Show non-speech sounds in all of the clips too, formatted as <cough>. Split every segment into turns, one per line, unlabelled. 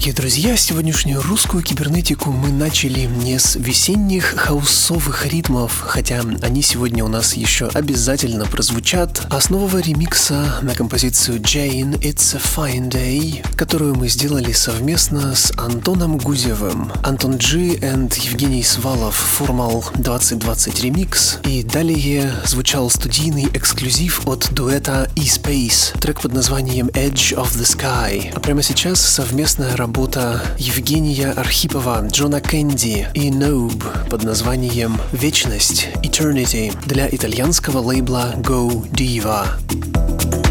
Дорогие друзья. Сегодняшнюю русскую кибернетику мы начали не с весенних хаусовых ритмов, хотя они сегодня у нас еще обязательно прозвучат, а с нового ремикса на композицию Jane It's a Fine Day, которую мы сделали совместно с Антоном Гузевым. Антон G and Евгений Свалов, формал 2020 ремикс. И далее звучал студийный эксклюзив от дуэта E-Space, трек под названием Edge of the Sky. А прямо сейчас совместная работа Евгения Архипова, Джона Кэнди и Ноб под названием «Вечность» Eternity для итальянского лейбла Go Diva.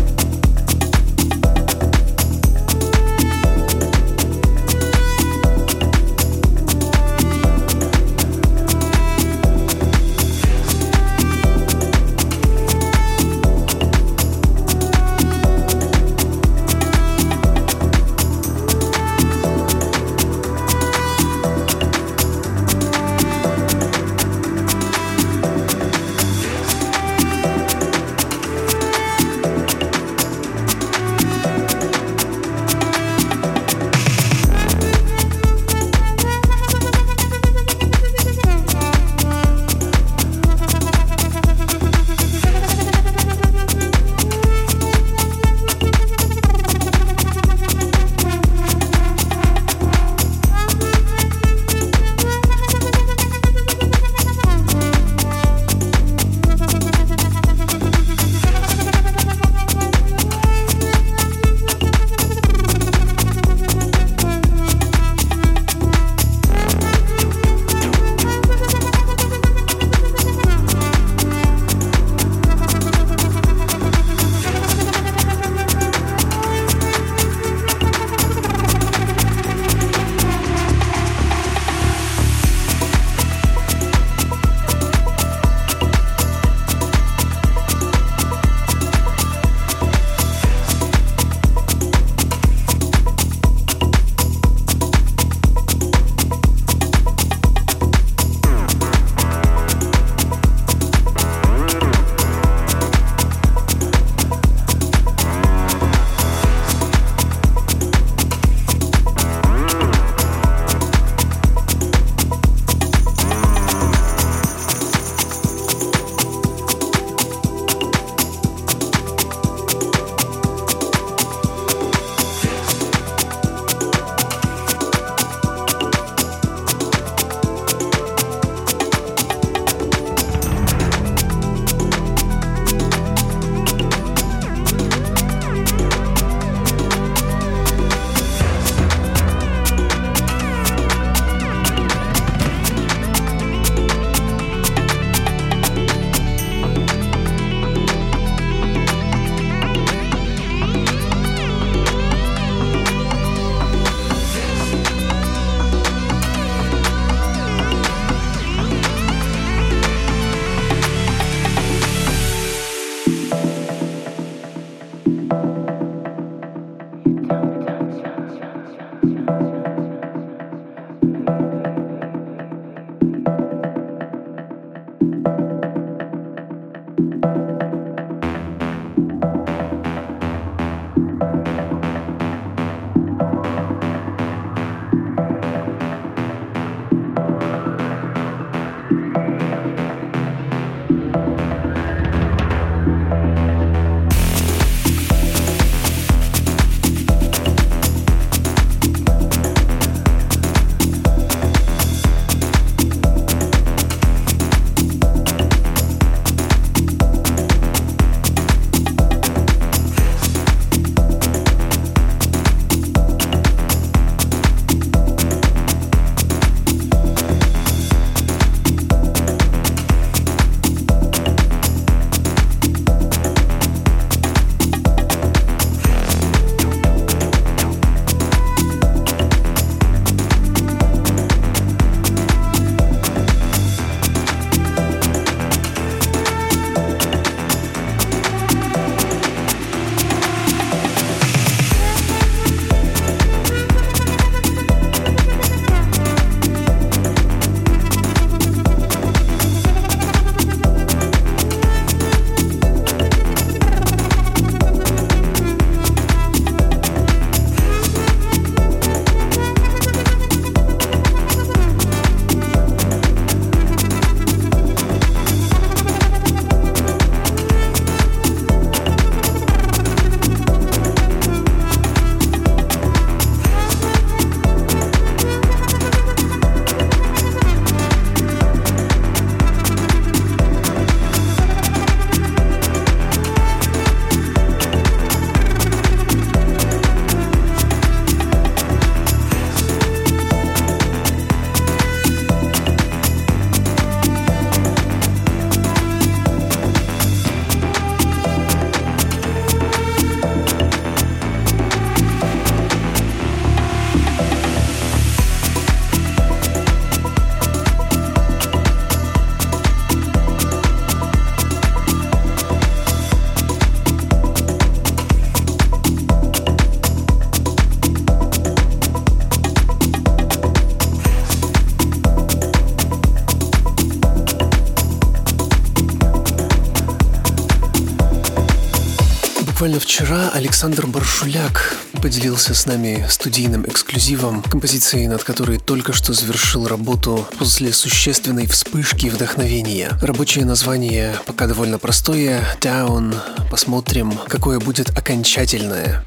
Вчера Александр Баршуляк поделился с нами студийным эксклюзивом, композицией, над которой только что завершил работу после существенной вспышки вдохновения. Рабочее название пока довольно простое — Down. Посмотрим, какое будет окончательное.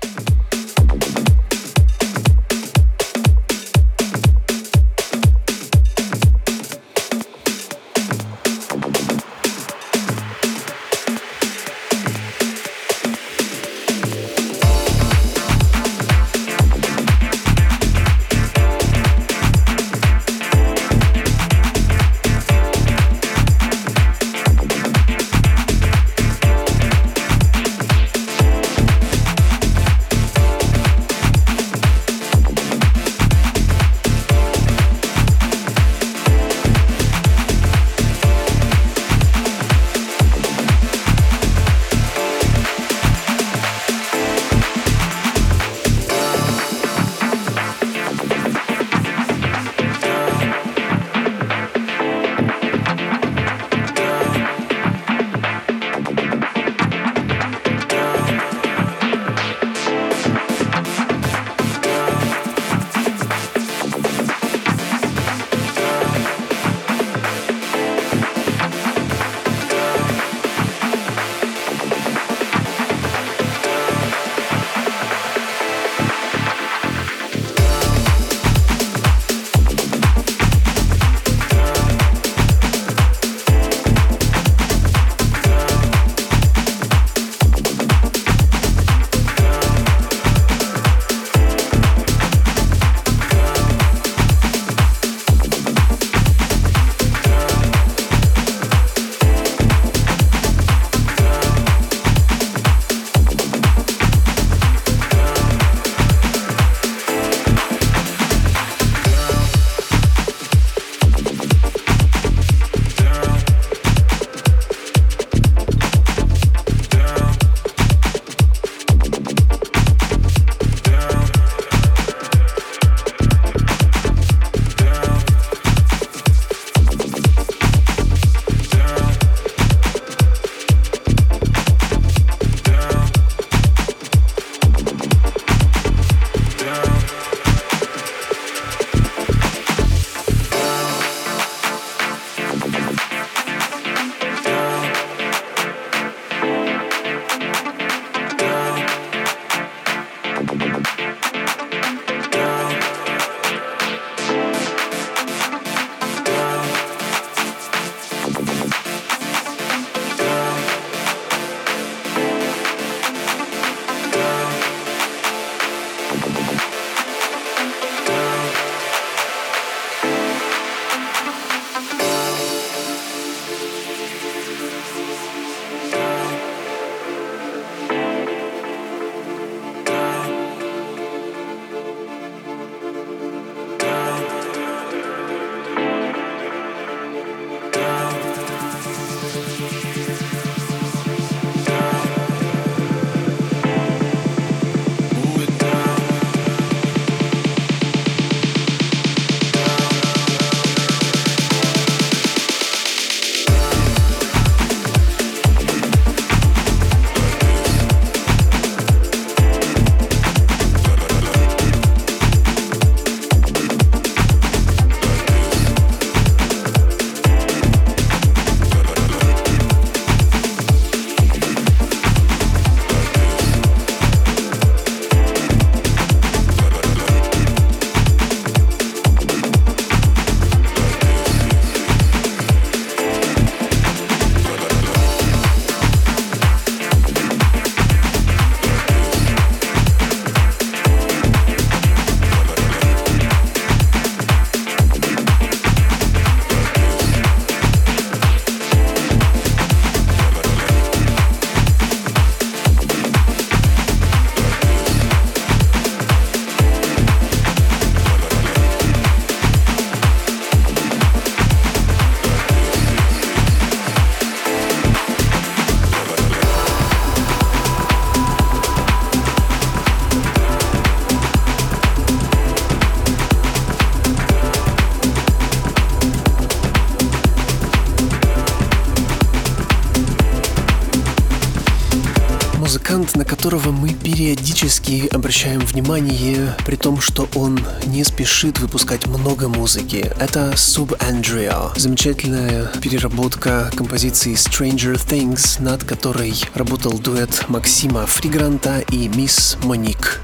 Которого мы периодически обращаем внимание, при том, что он не спешит выпускать много музыки. Это Sub Andrea. Замечательная переработка композиции Stranger Things, над которой работал дуэт Максима Фригранта и Мисс Моник.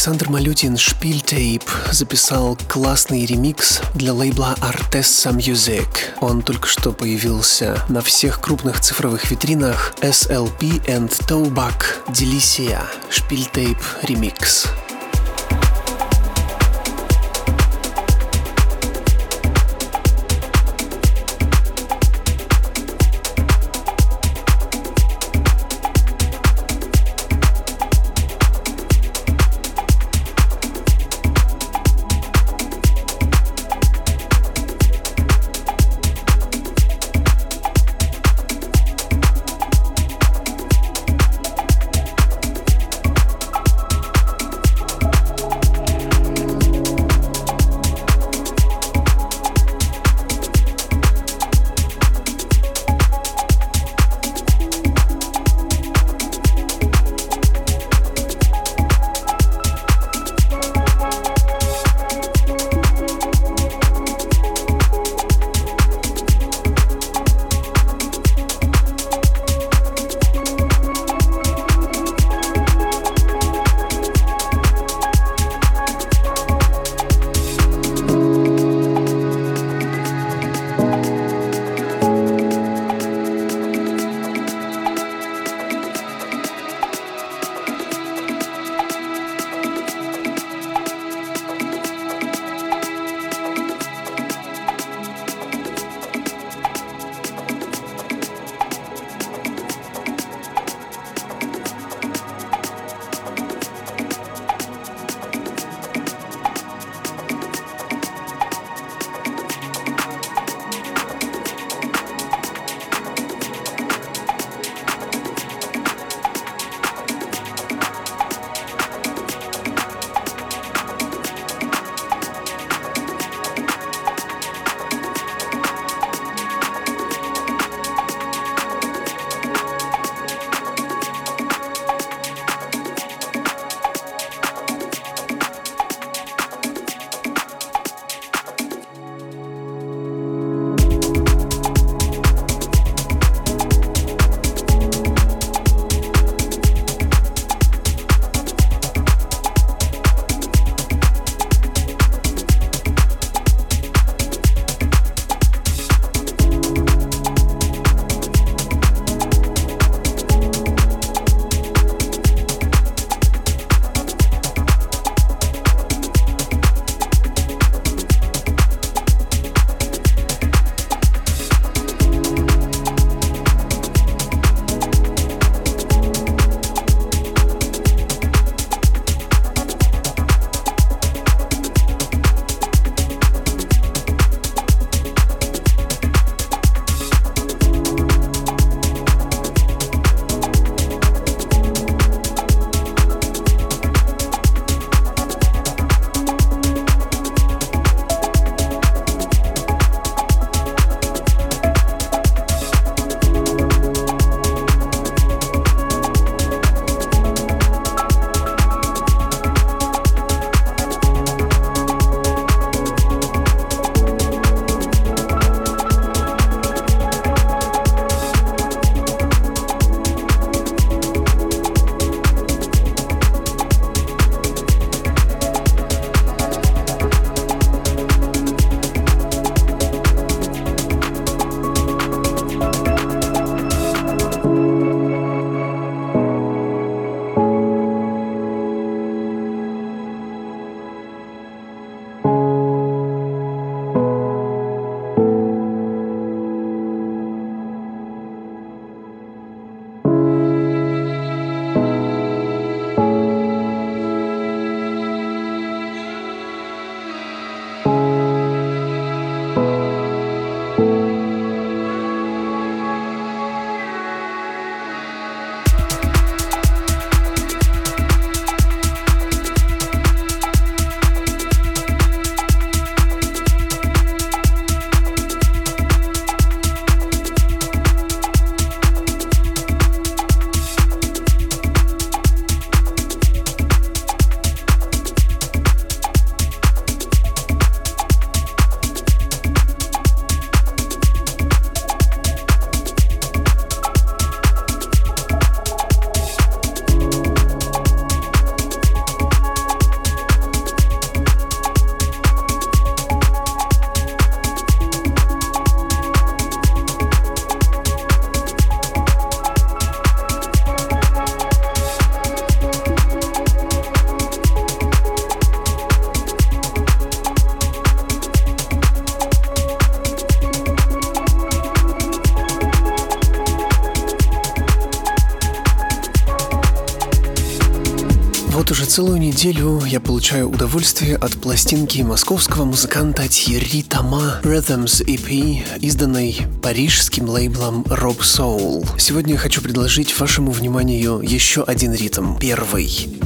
Александр Малютин Шпильтейп записал классный ремикс для лейбла Artessa Music. Он только что появился на всех крупных цифровых витринах SLP and Towback Delicia Шпильтейп ремикс. Неделю я получаю удовольствие от пластинки московского музыканта Тьерри Тома Rhythms EP, изданной парижским лейблом Rob Soul. Сегодня я хочу предложить вашему вниманию еще один ритм, первый.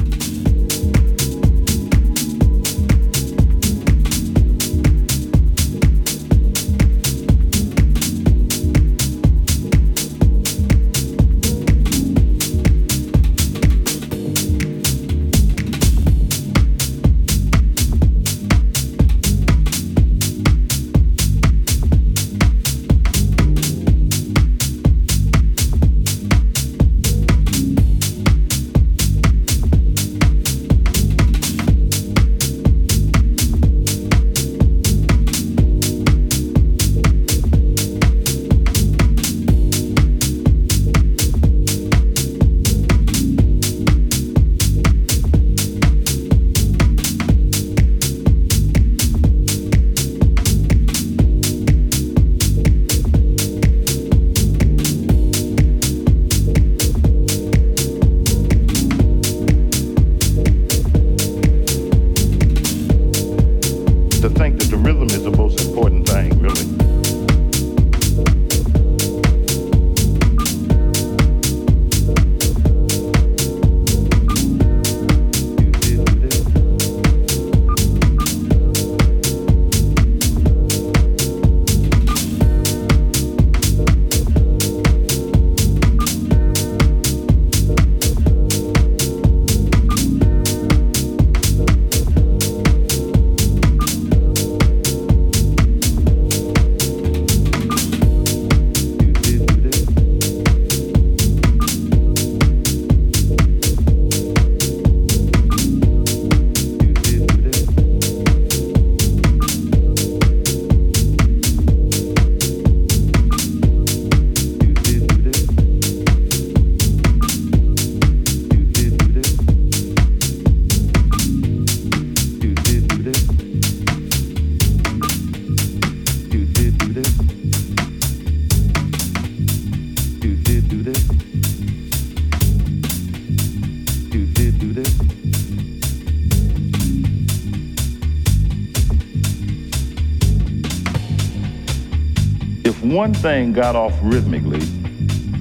One thing got off rhythmically,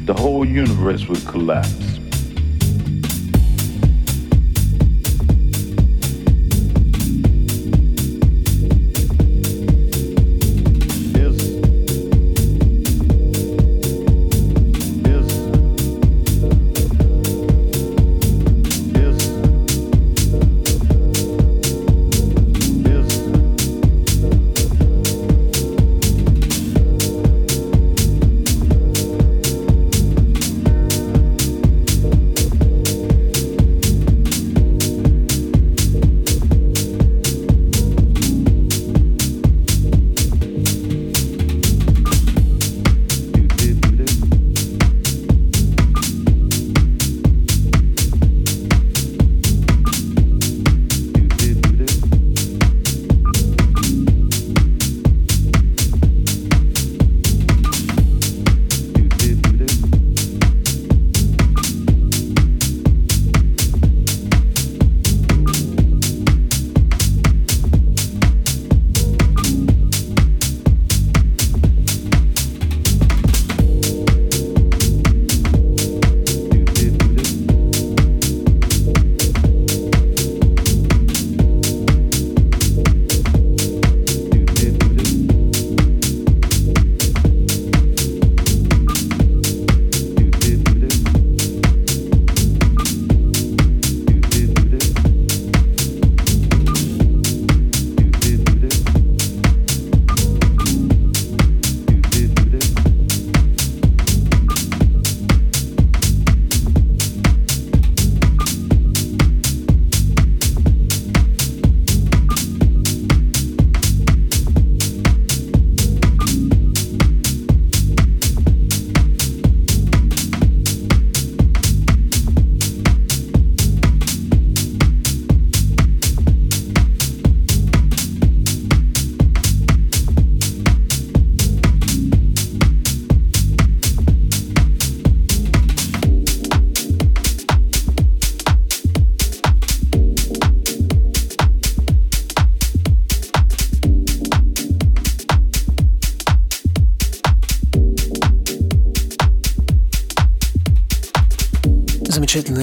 the whole universe would collapse.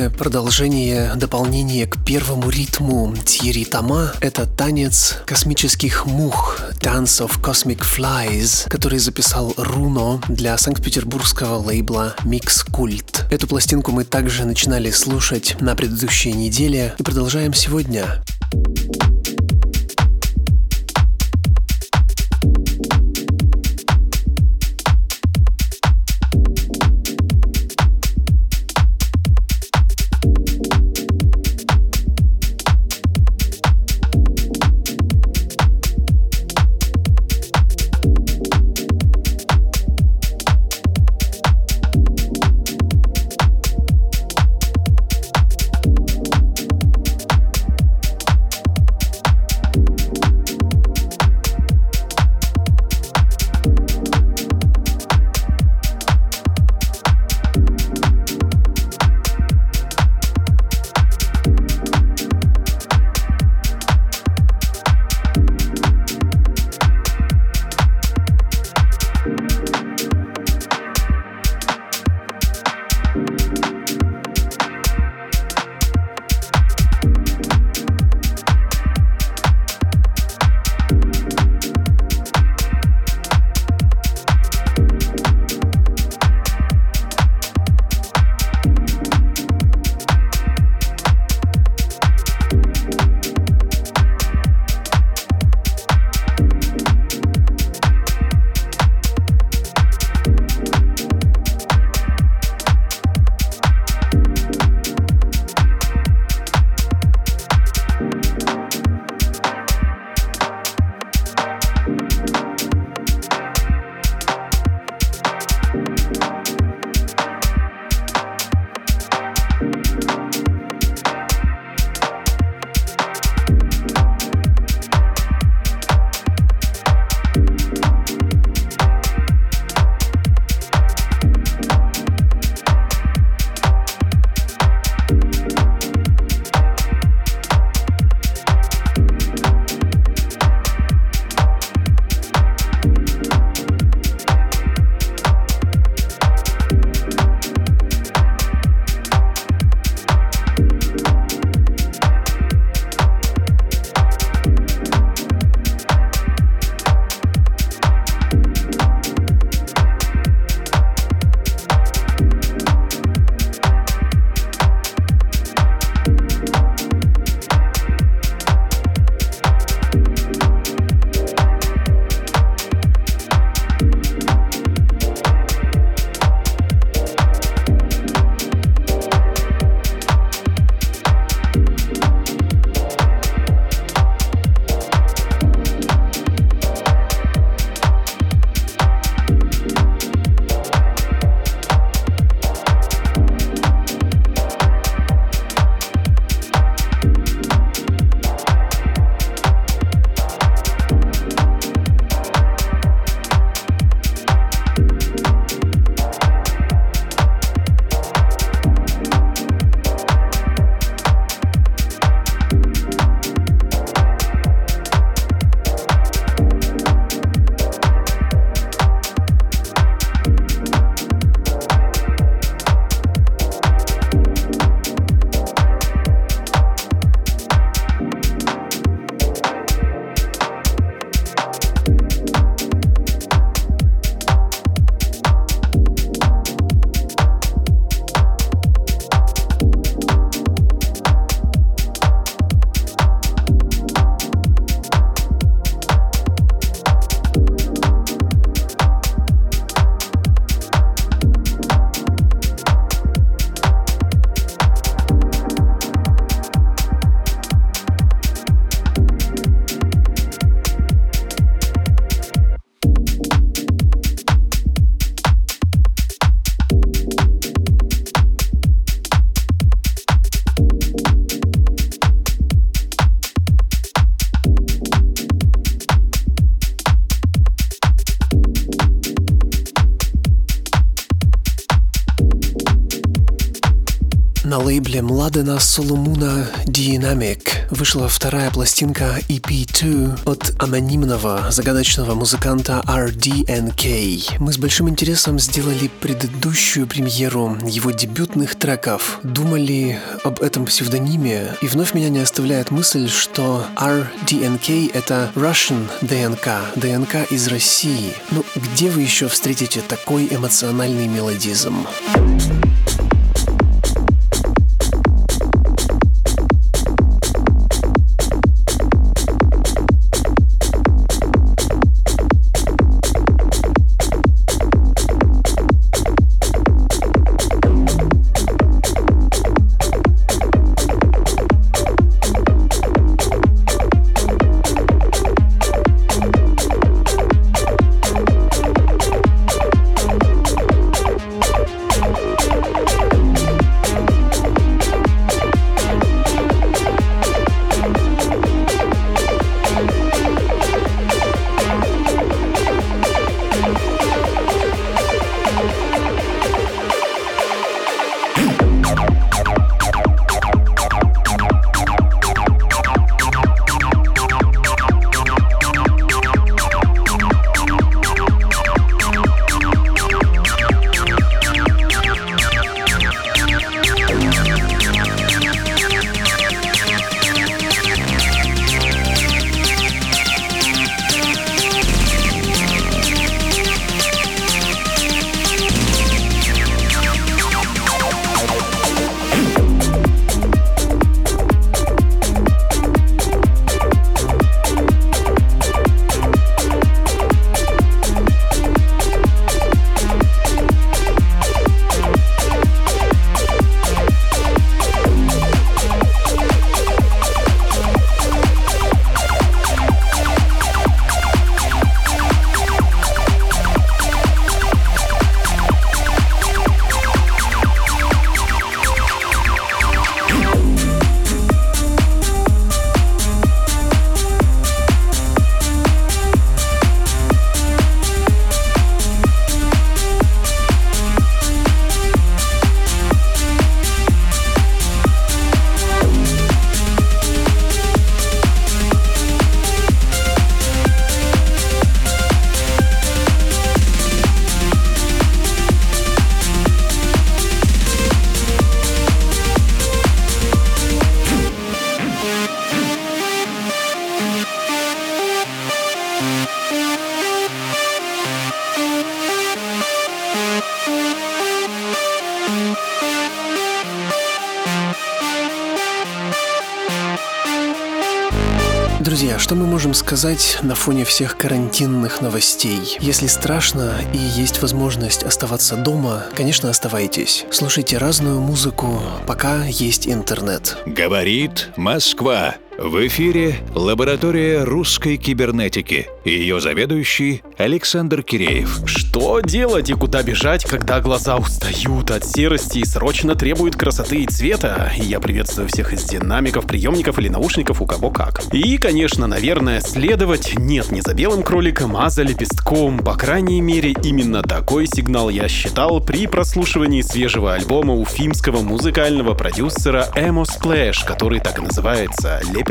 Замечательное продолжение, дополнение к первому ритму Тьерри Тома. Это танец космических мух, Dance of Cosmic Flies, который записал Руно для санкт-петербургского лейбла Mix Cult. Эту пластинку мы также начинали слушать на предыдущей неделе и продолжаем сегодня. Младена Соломуна Dynamic вышла вторая пластинка EP2 от анонимного загадочного музыканта RDNK. Мы с большим интересом сделали предыдущую премьеру его дебютных треков, думали об этом псевдониме, и вновь меня не оставляет мысль, что RDNK — это Russian DNK, ДНК из России. Ну, где вы еще встретите такой эмоциональный мелодизм? Сказать на фоне всех карантинных новостей? Если страшно и есть возможность оставаться дома, конечно, оставайтесь. Слушайте разную музыку, пока есть интернет.
Говорит Москва. В эфире лаборатория русской кибернетики. Ее заведующий Александр Киреев.
Что делать и куда бежать, когда глаза устают от серости и срочно требуют красоты и цвета? Я приветствую всех из динамиков, приемников или наушников, у кого как. И, конечно, наверное, следовать нет не за белым кроликом, а за лепестком. По крайней мере, именно такой сигнал я считал при прослушивании свежего альбома уфимского музыкального продюсера Эмо Splash, который так и называется «Лепесток».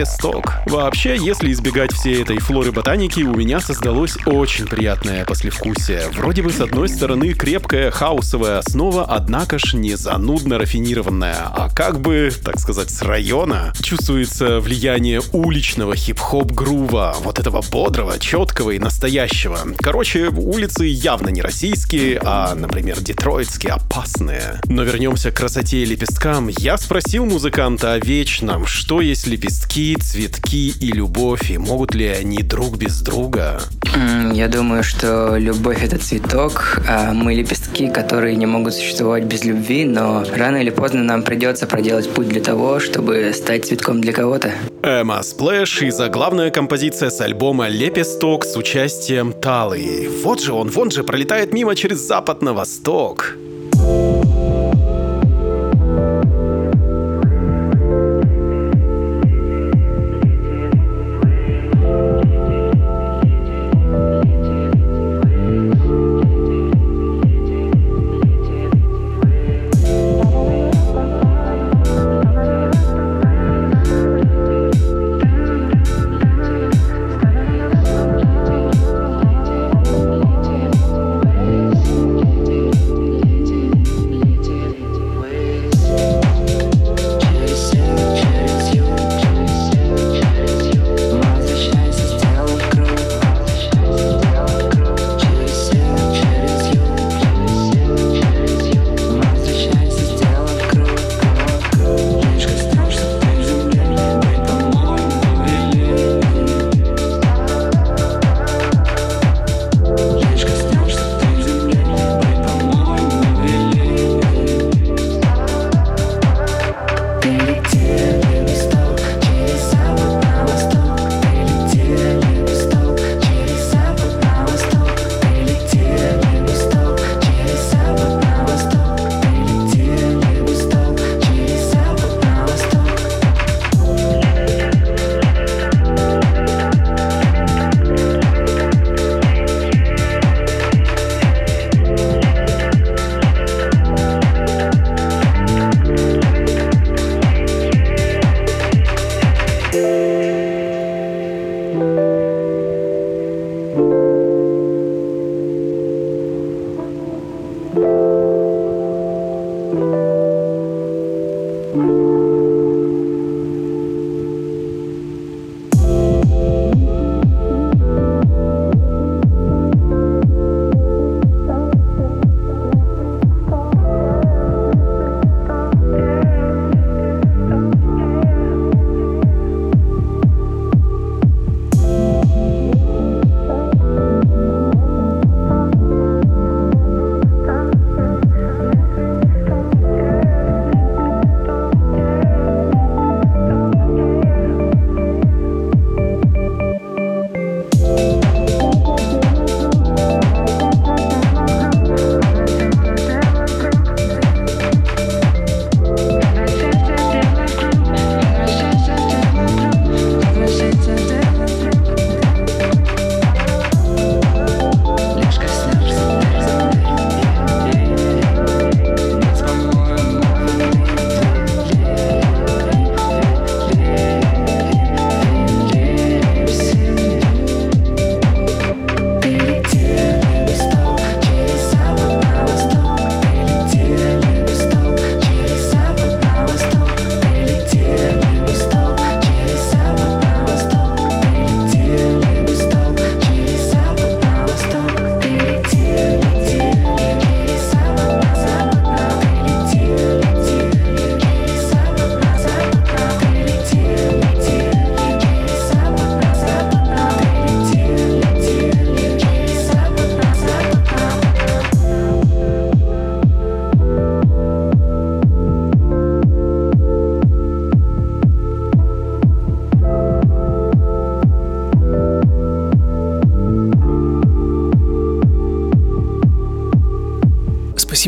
Вообще, если избегать всей этой флоры ботаники, у меня создалось очень приятное послевкусие. Вроде бы с одной стороны крепкая хаусовая основа, однако ж не занудно рафинированная, а как бы, так сказать, с района. Чувствуется влияние уличного хип-хоп грува, вот этого бодрого, четкого и настоящего. Короче, улицы явно не российские, а, например, детройтские, опасные. Но вернемся к красоте и лепесткам. Я спросил музыканта о вечном, что есть лепестки, цветки и любовь, и могут ли они друг без друга?
Я думаю, что любовь — это цветок, а мы лепестки, которые не могут существовать без любви, но рано или поздно нам придется проделать путь для того, чтобы стать цветком для кого-то.
Эмма Сплэш и заглавная композиция с альбома «Лепесток» с участием Талы. Вот же он, вон же, пролетает мимо через запад на восток.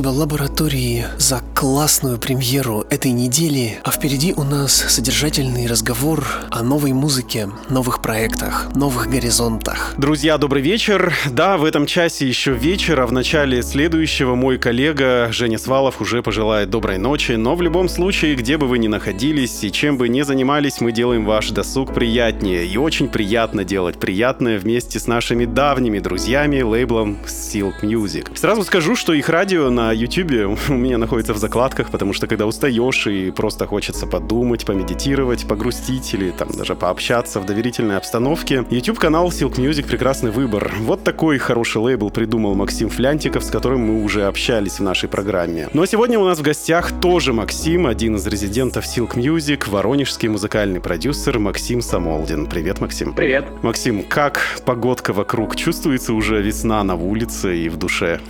Спасибо лаборатории за классную премьеру этой недели, а впереди у нас содержательный разговор новой музыке, новых проектах, новых горизонтах.
Друзья, добрый вечер. Да, в этом часе еще вечер, а в начале следующего мой коллега Женя Свалов уже пожелает доброй ночи, но в любом случае, где бы вы ни находились и чем бы ни занимались, мы делаем ваш досуг приятнее. И очень приятно делать приятное вместе с нашими давними друзьями, лейблом Silk Music. Сразу скажу, что их радио на YouTube у меня находится в закладках, потому что когда устаешь и просто хочется подумать, помедитировать, погрустить или там даже пообщаться в доверительной обстановке, YouTube-канал Silk Music прекрасный выбор. Вот такой хороший лейбл придумал Максим Флянтиков, с которым мы уже общались в нашей программе. Ну а сегодня у нас в гостях тоже Максим, один из резидентов Silk Music, воронежский музыкальный продюсер Максим Самолдин. Привет, Максим.
Привет.
Максим, как погодка вокруг? Чувствуется уже весна на улице и в душе?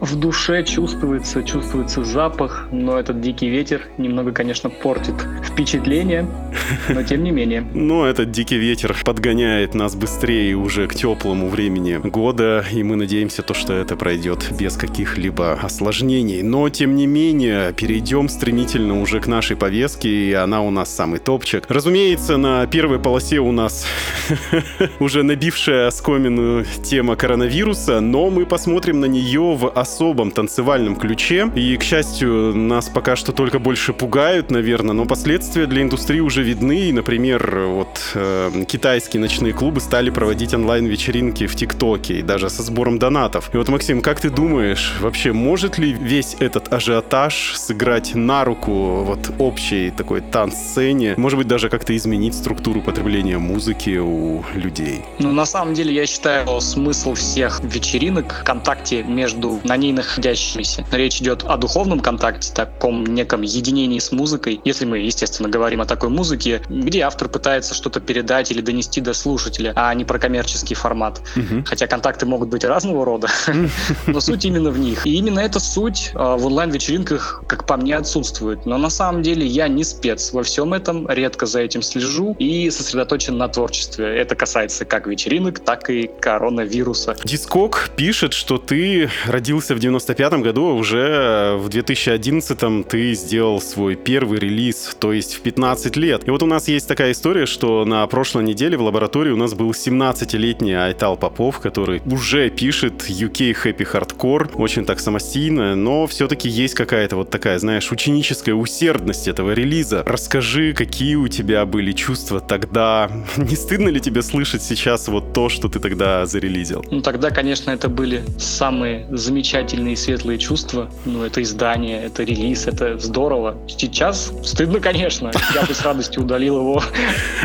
В душе чувствуется, чувствуется запах, но этот дикий ветер немного, конечно, портит впечатление, но тем не менее. <laughs>
Но этот дикий ветер подгоняет нас быстрее уже к теплому времени года, и мы надеемся, то, что это пройдет без каких-либо осложнений. Но, тем не менее, перейдем стремительно уже к нашей повестке, и она у нас самый топчик. Разумеется, на первой полосе у нас <laughs> уже набившая оскомину тема коронавируса, но мы посмотрим на нее в особом танцевальном ключе. И, к счастью, нас пока что только больше пугают, наверное, но последствия для индустрии уже видны. Например, вот э, китайские ночные клубы стали проводить онлайн-вечеринки в ТикТоке, и даже со сбором донатов. И вот, Максим, как ты думаешь, вообще может ли весь этот ажиотаж сыграть на руку вот общей такой танц-сцене? Может быть, даже как-то изменить структуру потребления музыки у людей?
Ну, на самом деле, я считаю, смысл всех вечеринок в контакте между на ней находящимися. Речь идет о духовном контакте, таком неком единении с музыкой, если мы, естественно, говорим о такой музыке, где автор пытается что-то передать или донести до слушателя, а не про коммерческий формат. Угу. Хотя контакты могут быть разного рода, <laughs> но суть именно в них. И именно эта суть а, в онлайн-вечеринках, как по мне, отсутствует. Но на самом деле я не спец во всем этом, редко за этим слежу и сосредоточен на творчестве. Это касается как вечеринок, так и коронавируса.
Дискок пишет, что ты родил родился в 95 году, уже в 2011 ты сделал свой первый релиз, то есть в 15 лет. И вот у нас есть такая история, что на прошлой неделе в лаборатории у нас был 17-летний Айтал Попов, который уже пишет UK Happy Hardcore, очень так самостийно, но все-таки есть какая-то вот такая, знаешь, ученическая усердность этого релиза. Расскажи, какие у тебя были чувства тогда? <laughs> Не стыдно ли тебе слышать сейчас вот то, что ты тогда зарелизил?
Ну, тогда, конечно, это были самые замечательные и светлые чувства. Ну, это издание, это релиз, это здорово. Сейчас стыдно, конечно. Я бы с радостью удалил его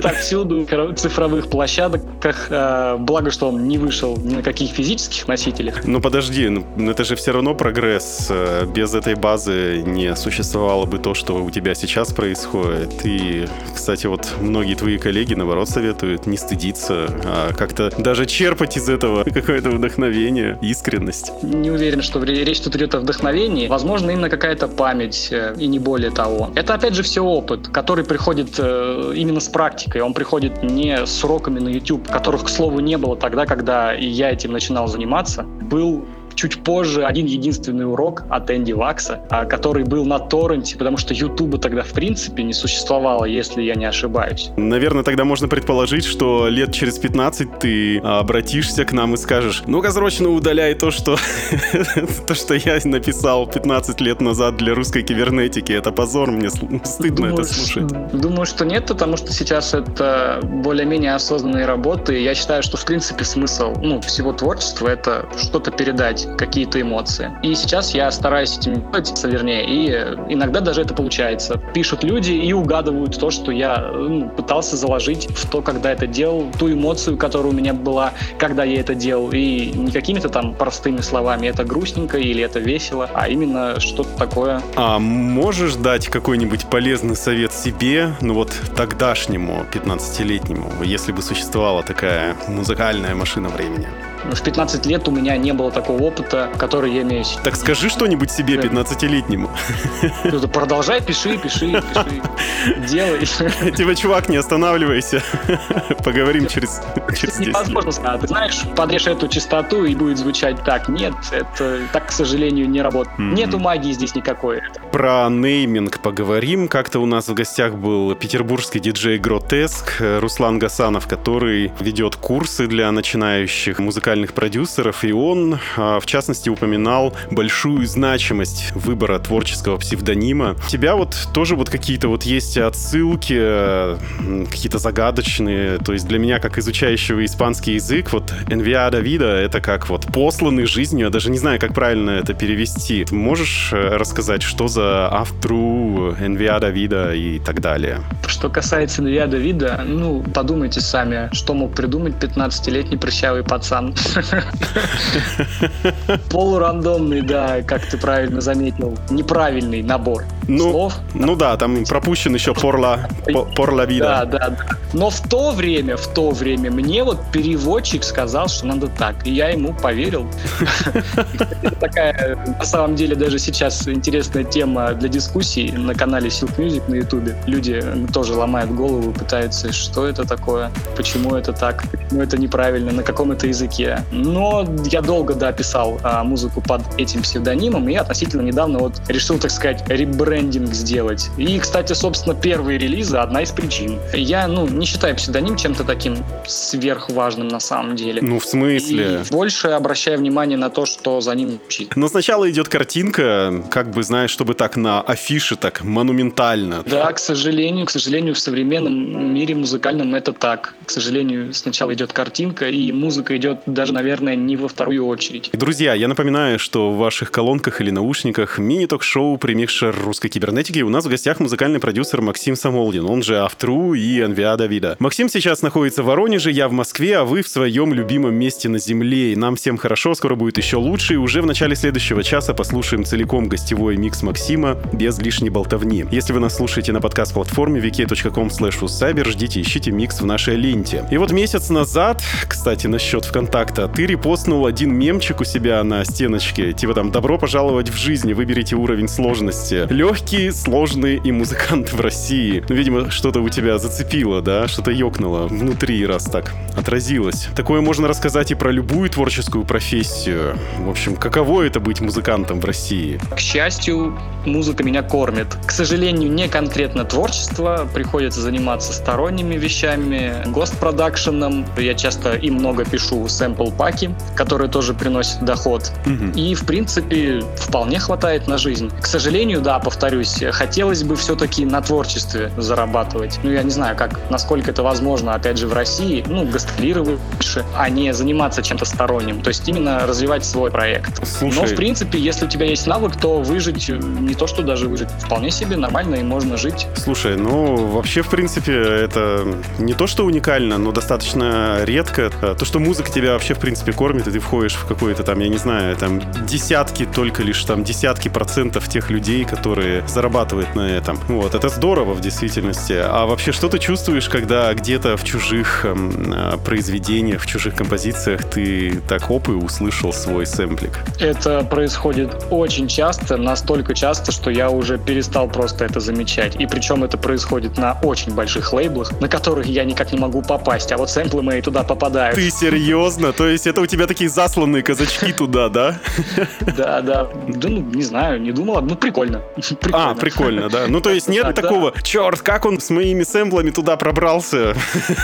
так всюду, цифровых площадках. Э, благо, что он не вышел ни на каких физических носителях.
Ну, подожди, ну, это же все равно прогресс. Э, без этой базы не существовало бы то, что у тебя сейчас происходит. И, кстати, вот многие твои коллеги, наоборот, советуют не стыдиться, а как-то даже черпать из этого <laughs> какое-то вдохновение, искренность.
Не уверен, что речь тут идет о вдохновении. Возможно, именно какая-то память э, и не более того. Это, опять же, все опыт, который приходит э, именно с практикой. Он приходит не с уроками на YouTube, которых, к слову, не было тогда, когда я этим начинал заниматься. Был чуть позже один единственный урок от Энди Вакса, а, который был на торренте, потому что Ютуба тогда в принципе не существовало, если я не ошибаюсь.
Наверное, тогда можно предположить, что лет через 15 ты обратишься к нам и скажешь, ну-ка срочно удаляй то, что <laughs> то, что я написал 15 лет назад для русской кибернетики. Это позор, мне стыдно думаю, это слушать.
Думаю, что нет, потому что сейчас это более-менее осознанные работы. Я считаю, что в принципе смысл ну, всего творчества — это что-то передать какие-то эмоции. И сейчас я стараюсь этим делать, вернее, и иногда даже это получается. Пишут люди и угадывают то, что я ну, пытался заложить в то, когда это делал, ту эмоцию, которая у меня была, когда я это делал. И не какими-то там простыми словами, это грустненько или это весело, а именно что-то такое.
А можешь дать какой-нибудь полезный совет себе, ну вот тогдашнему 15-летнему, если бы существовала такая музыкальная машина времени?
В 15 лет у меня не было такого опыта, который я имею сейчас.
Так скажи что-нибудь себе 15-летнему.
Продолжай, пиши, пиши, пиши. Делай.
Типа, чувак, не останавливайся. Поговорим через, через 10
Невозможно сказать. Ты знаешь, подрежь эту частоту и будет звучать так. Нет, это так, к сожалению, не работает. Mm-hmm. Нету магии здесь никакой.
Про нейминг поговорим. Как-то у нас в гостях был петербургский диджей Гротеск Руслан Гасанов, который ведет курсы для начинающих музыкантов музыкальных продюсеров, и он, а, в частности, упоминал большую значимость выбора творческого псевдонима. У тебя вот тоже вот какие-то вот есть отсылки, какие-то загадочные, то есть для меня, как изучающего испанский язык, вот Enviada Vida — это как вот посланный жизнью, я даже не знаю, как правильно это перевести. Можешь э, рассказать, что за Aftrue, Enviada Vida и так далее?
Что касается Enviada Vida, ну, подумайте сами, что мог придумать 15-летний прыщавый пацан. Полурандомный, да, как ты правильно заметил. Неправильный набор
ну,
слов.
Ну да, там пропущен еще порла, порла вида.
Да, да, да. Но в то время, в то время мне вот переводчик сказал, что надо так. И я ему поверил. Такая, на самом деле, даже сейчас интересная тема для дискуссий на канале Silk Music на ютубе. Люди тоже ломают голову, пытаются, что это такое, почему это так, почему это неправильно, на каком это языке. Но я долго, да, писал а, музыку под этим псевдонимом и относительно недавно вот решил, так сказать, ребрендинг сделать. И, кстати, собственно, первые релизы одна из причин. Я, ну, не считаю псевдоним чем-то таким сверхважным на самом деле.
Ну, в смысле?
И больше обращаю внимание на то, что за ним учить.
Но сначала идет картинка, как бы, знаешь, чтобы так на афише, так монументально.
Да, к сожалению, к сожалению, в современном мире музыкальном это так. К сожалению, сначала идет картинка, и музыка идет даже, наверное, не во вторую очередь.
Друзья, я напоминаю, что в ваших колонках или наушниках мини-ток-шоу «Премикшер русской кибернетики» у нас в гостях музыкальный продюсер Максим Самолдин, он же Автру и Анвиада Вида. Максим сейчас находится в Воронеже, я в Москве, а вы в своем любимом месте на Земле. И нам всем хорошо, скоро будет еще лучше. И уже в начале следующего часа послушаем целиком гостевой микс Максима без лишней болтовни. Если вы нас слушаете на подкаст-платформе wiki.com slash ждите, ищите микс в нашей ленте. И вот месяц назад, кстати, насчет ВКонтакте как-то. Ты репостнул один мемчик у себя на стеночке, типа там «Добро пожаловать в жизнь, выберите уровень сложности». Легкие, сложные и музыканты в России. Ну, видимо, что-то у тебя зацепило, да? Что-то ёкнуло внутри, раз так отразилось. Такое можно рассказать и про любую творческую профессию. В общем, каково это быть музыкантом в России?
К счастью, музыка меня кормит. К сожалению, не конкретно творчество, приходится заниматься сторонними вещами, гостпродакшеном. Я часто и много пишу сэмпл-паки, которые тоже приносят доход.
Мгм.
И, в принципе, вполне хватает на жизнь. К сожалению, да, повторюсь, хотелось бы все-таки на творчестве зарабатывать. Ну, я не знаю, как, насколько это возможно, опять же, в России, ну, гастролировать больше, а не заниматься чем-то сторонним. То есть именно развивать свой проект.
Слушай,
Но, в принципе, если у тебя есть навык, то выжить, э, не то что даже выжить, вполне себе нормально и можно жить.
Слушай, ну вообще, в принципе, это не то, что уникально, но достаточно редко. Э, То, что музыка тебя вообще, в принципе, кормит, и ты входишь в какой-то там, я не знаю, там десятки, только лишь там десятки процентов тех людей, которые зарабатывают на этом. Вот, это здорово в действительности. А вообще, что ты чувствуешь, когда где-то в чужих эм, э, произведениях, в чужих композициях ты так оп и услышал свой сэмплик?
Это происходит очень часто, настолько часто, что я уже перестал просто это замечать. И причем это происходит на очень больших лейблах, на которых я никак не могу попасть, а вот сэмплы мои туда попадают.
Ты серьезно? То есть это у тебя такие засланные казачки <laughs> туда, да?
Да, да. Да, ну, не знаю, не думал. Ну, прикольно. <laughs>
А, прикольно, да. Ну, то есть нет
Да, да.
такого, черт, как он с моими сэмплами туда пробрался.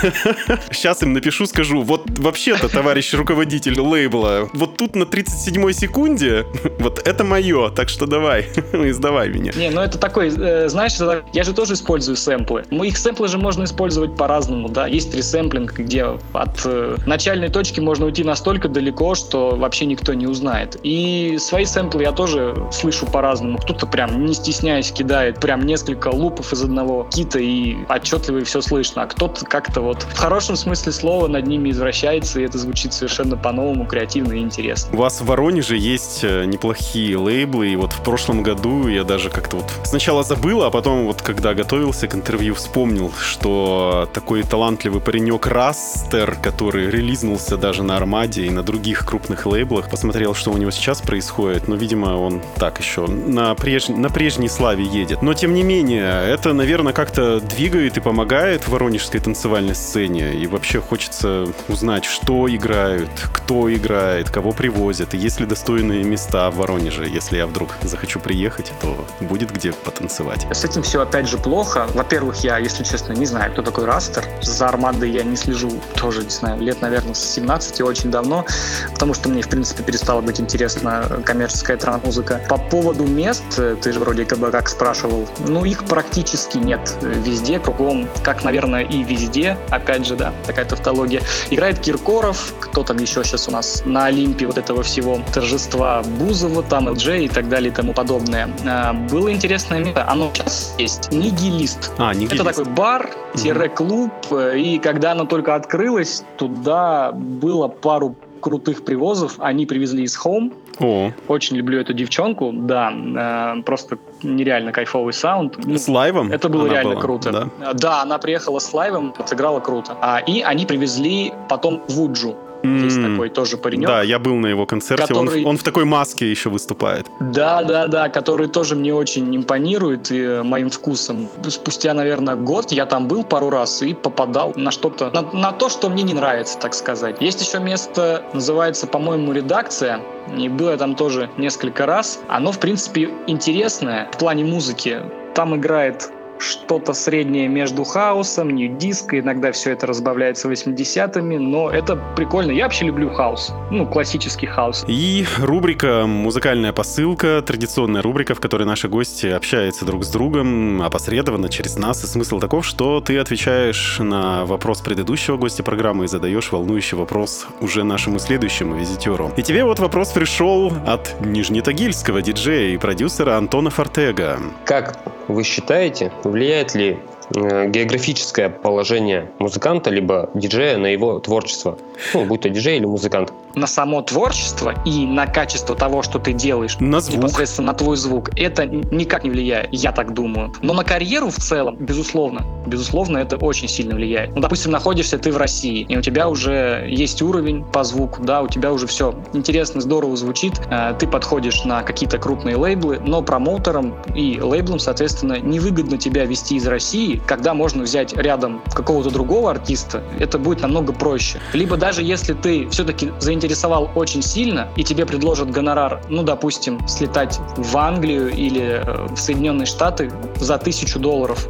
<laughs> Сейчас им напишу, скажу, вот вообще-то, товарищ руководитель лейбла, вот тут на 37-й секунде, вот это мое, так что давай, издавай меня.
Не, ну это такой, э, знаешь, я же тоже использую сэмплы. Моих сэмплы же можно использовать по-разному, да. Есть ресэмплинг, где от э, начальной точки можно уйти настолько далеко, что вообще никто не узнает. И свои сэмплы я тоже слышу по-разному. Кто-то прям, не стесняясь, кидает прям несколько лупов из одного кита и отчетливо и все слышно, а кто-то как-то вот в хорошем смысле слова над ними извращается, и это звучит совершенно по-новому, креативно и интересно.
У вас в Воронеже есть э, неплохие лейблы, и вот в прошлом году я даже как-то вот сначала забыл, а потом вот когда готовился к интервью, вспомнил, что такой талантливый паренек Растер, который релизнулся даже на Армаде и на других крупных лейблах, посмотрел, что у него сейчас происходит, но, видимо, он так еще на, преж... на прежней славе едет. Но, тем не менее, это, наверное, как-то двигает и помогает воронежской танцевальной сцене, и вообще хочется узнать, что играют, кто играет, кого привозят, и есть ли достойные места в Воронеже. Если я вдруг захочу приехать, то будет где потанцевать.
С этим все опять же плохо. Во-первых, я, если честно, не знаю, кто такой Растер. За Армадой я не слежу тоже, не знаю, лет, наверное, с 17, очень давно, потому что мне, в принципе, перестала быть интересна коммерческая транс-музыка. По поводу мест, э, ты же вроде как бы как спрашивал, ну, их практически нет везде, кругом, как, наверное, и везде, опять же, да, такая тавтология. Играет Киркоров, кто там еще сейчас у нас на Олимпе вот этого всего торжества Бузова, там, ЛДЖ и так далее и тому подобное. А, Было интересное место, оно сейчас есть, Нигилист.
А, не
Это такой бар-клуб, э, и когда оно только открылось, туда было пару крутых привозов. Они привезли из Home.
О,
Очень люблю эту девчонку, да, э, просто нереально кайфовый саунд. Ну,
с лайвом?
это было
она
реально
была,
круто.
да?
Да, она приехала с лайвом, отыграла круто. А, и они привезли потом Вуджу. Есть такой тоже паренек.
Да, я был на его концерте, он,
который-
он в такой маске еще выступает.
Да, да, да, который тоже мне очень импонирует и, э, моим вкусом. Спустя, наверное, год я там был пару раз и попадал на что-то, на, на то, что мне не нравится, так сказать. Есть еще место, называется, по-моему, редакция. И было я там тоже несколько раз. Оно, в принципе, интересное в плане музыки. Там играет что-то среднее между хаосом, нью-диско, иногда все это разбавляется 80-ми, но это прикольно. Я вообще люблю хаос, ну, классический хаос.
И рубрика «Музыкальная посылка», традиционная рубрика, в которой наши гости общаются друг с другом опосредованно через нас. И смысл таков, что ты отвечаешь на вопрос предыдущего гостя программы и задаешь волнующий вопрос уже нашему следующему визитеру. И тебе вот вопрос пришел от нижнетагильского диджея и продюсера Антона Фортега.
Как вы считаете, влияет ли э, географическое положение музыканта, либо диджея на его творчество. Ну, будь то диджей или музыкант.
На само творчество и на качество того, что ты делаешь,
На звук.
непосредственно на твой звук, это никак не влияет, я так думаю. Но на карьеру в целом, безусловно, безусловно, это очень сильно влияет. Ну, допустим, находишься ты в России, и у тебя уже есть уровень по звуку, да, у тебя уже все интересно, здорово звучит, э, ты подходишь на какие-то крупные лейблы, но промоутерам и лейблам, соответственно, невыгодно тебя вести из России, когда можно взять рядом какого-то другого артиста, это будет намного проще. Либо даже если ты все-таки заинтересовал очень сильно, и тебе предложат гонорар, ну, допустим, слетать в Англию или э, в Соединенные Штаты за тысячу долларов,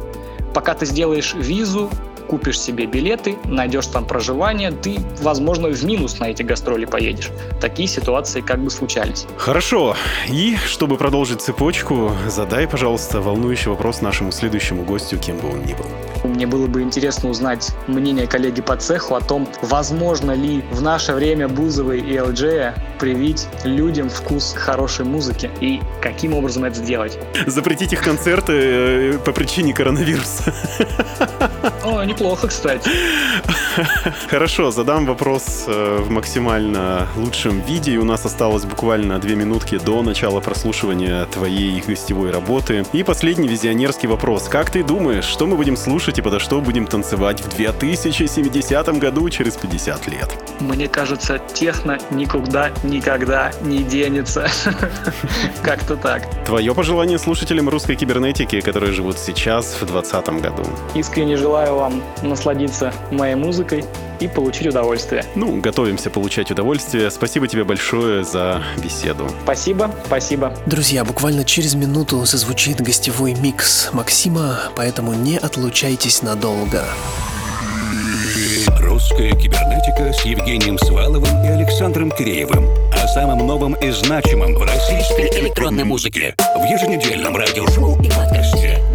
пока ты сделаешь визу, купишь себе билеты, найдешь там проживание, ты, возможно, в минус на эти гастроли поедешь. Такие ситуации как бы случались.
Хорошо. И, чтобы продолжить цепочку, задай, пожалуйста, волнующий вопрос нашему следующему гостю, кем бы он ни был.
Мне было бы интересно узнать мнение коллеги по цеху о том, возможно ли в наше время Бузовой и ЛДЖ привить людям вкус хорошей музыки и каким образом это сделать.
Запретить их концерты э, по причине коронавируса.
О, неплохо, кстати. <laughs>
Хорошо, задам вопрос э, в максимально лучшем виде. И у нас осталось буквально две минутки до начала прослушивания твоей гостевой работы. И последний визионерский вопрос. Как ты думаешь, что мы будем слушать и подо что будем танцевать в 2070 году через 50 лет?
Мне кажется, техно никуда никогда не денется. <laughs> Как-то так.
Твое пожелание слушателям русской кибернетики, которые живут сейчас, в 2020 году.
Искренне желаю вам насладиться моей музыкой и получить удовольствие.
Ну, готовимся получать удовольствие. Спасибо тебе большое за беседу.
Спасибо, спасибо.
Друзья, буквально через минуту зазвучит гостевой микс Максима, поэтому не отлучайтесь надолго.
Русская кибернетика с Евгением Сваловым и Александром Киреевым. О самом новом и значимом в российской электронной музыке. В еженедельном радиошоу и подкасте.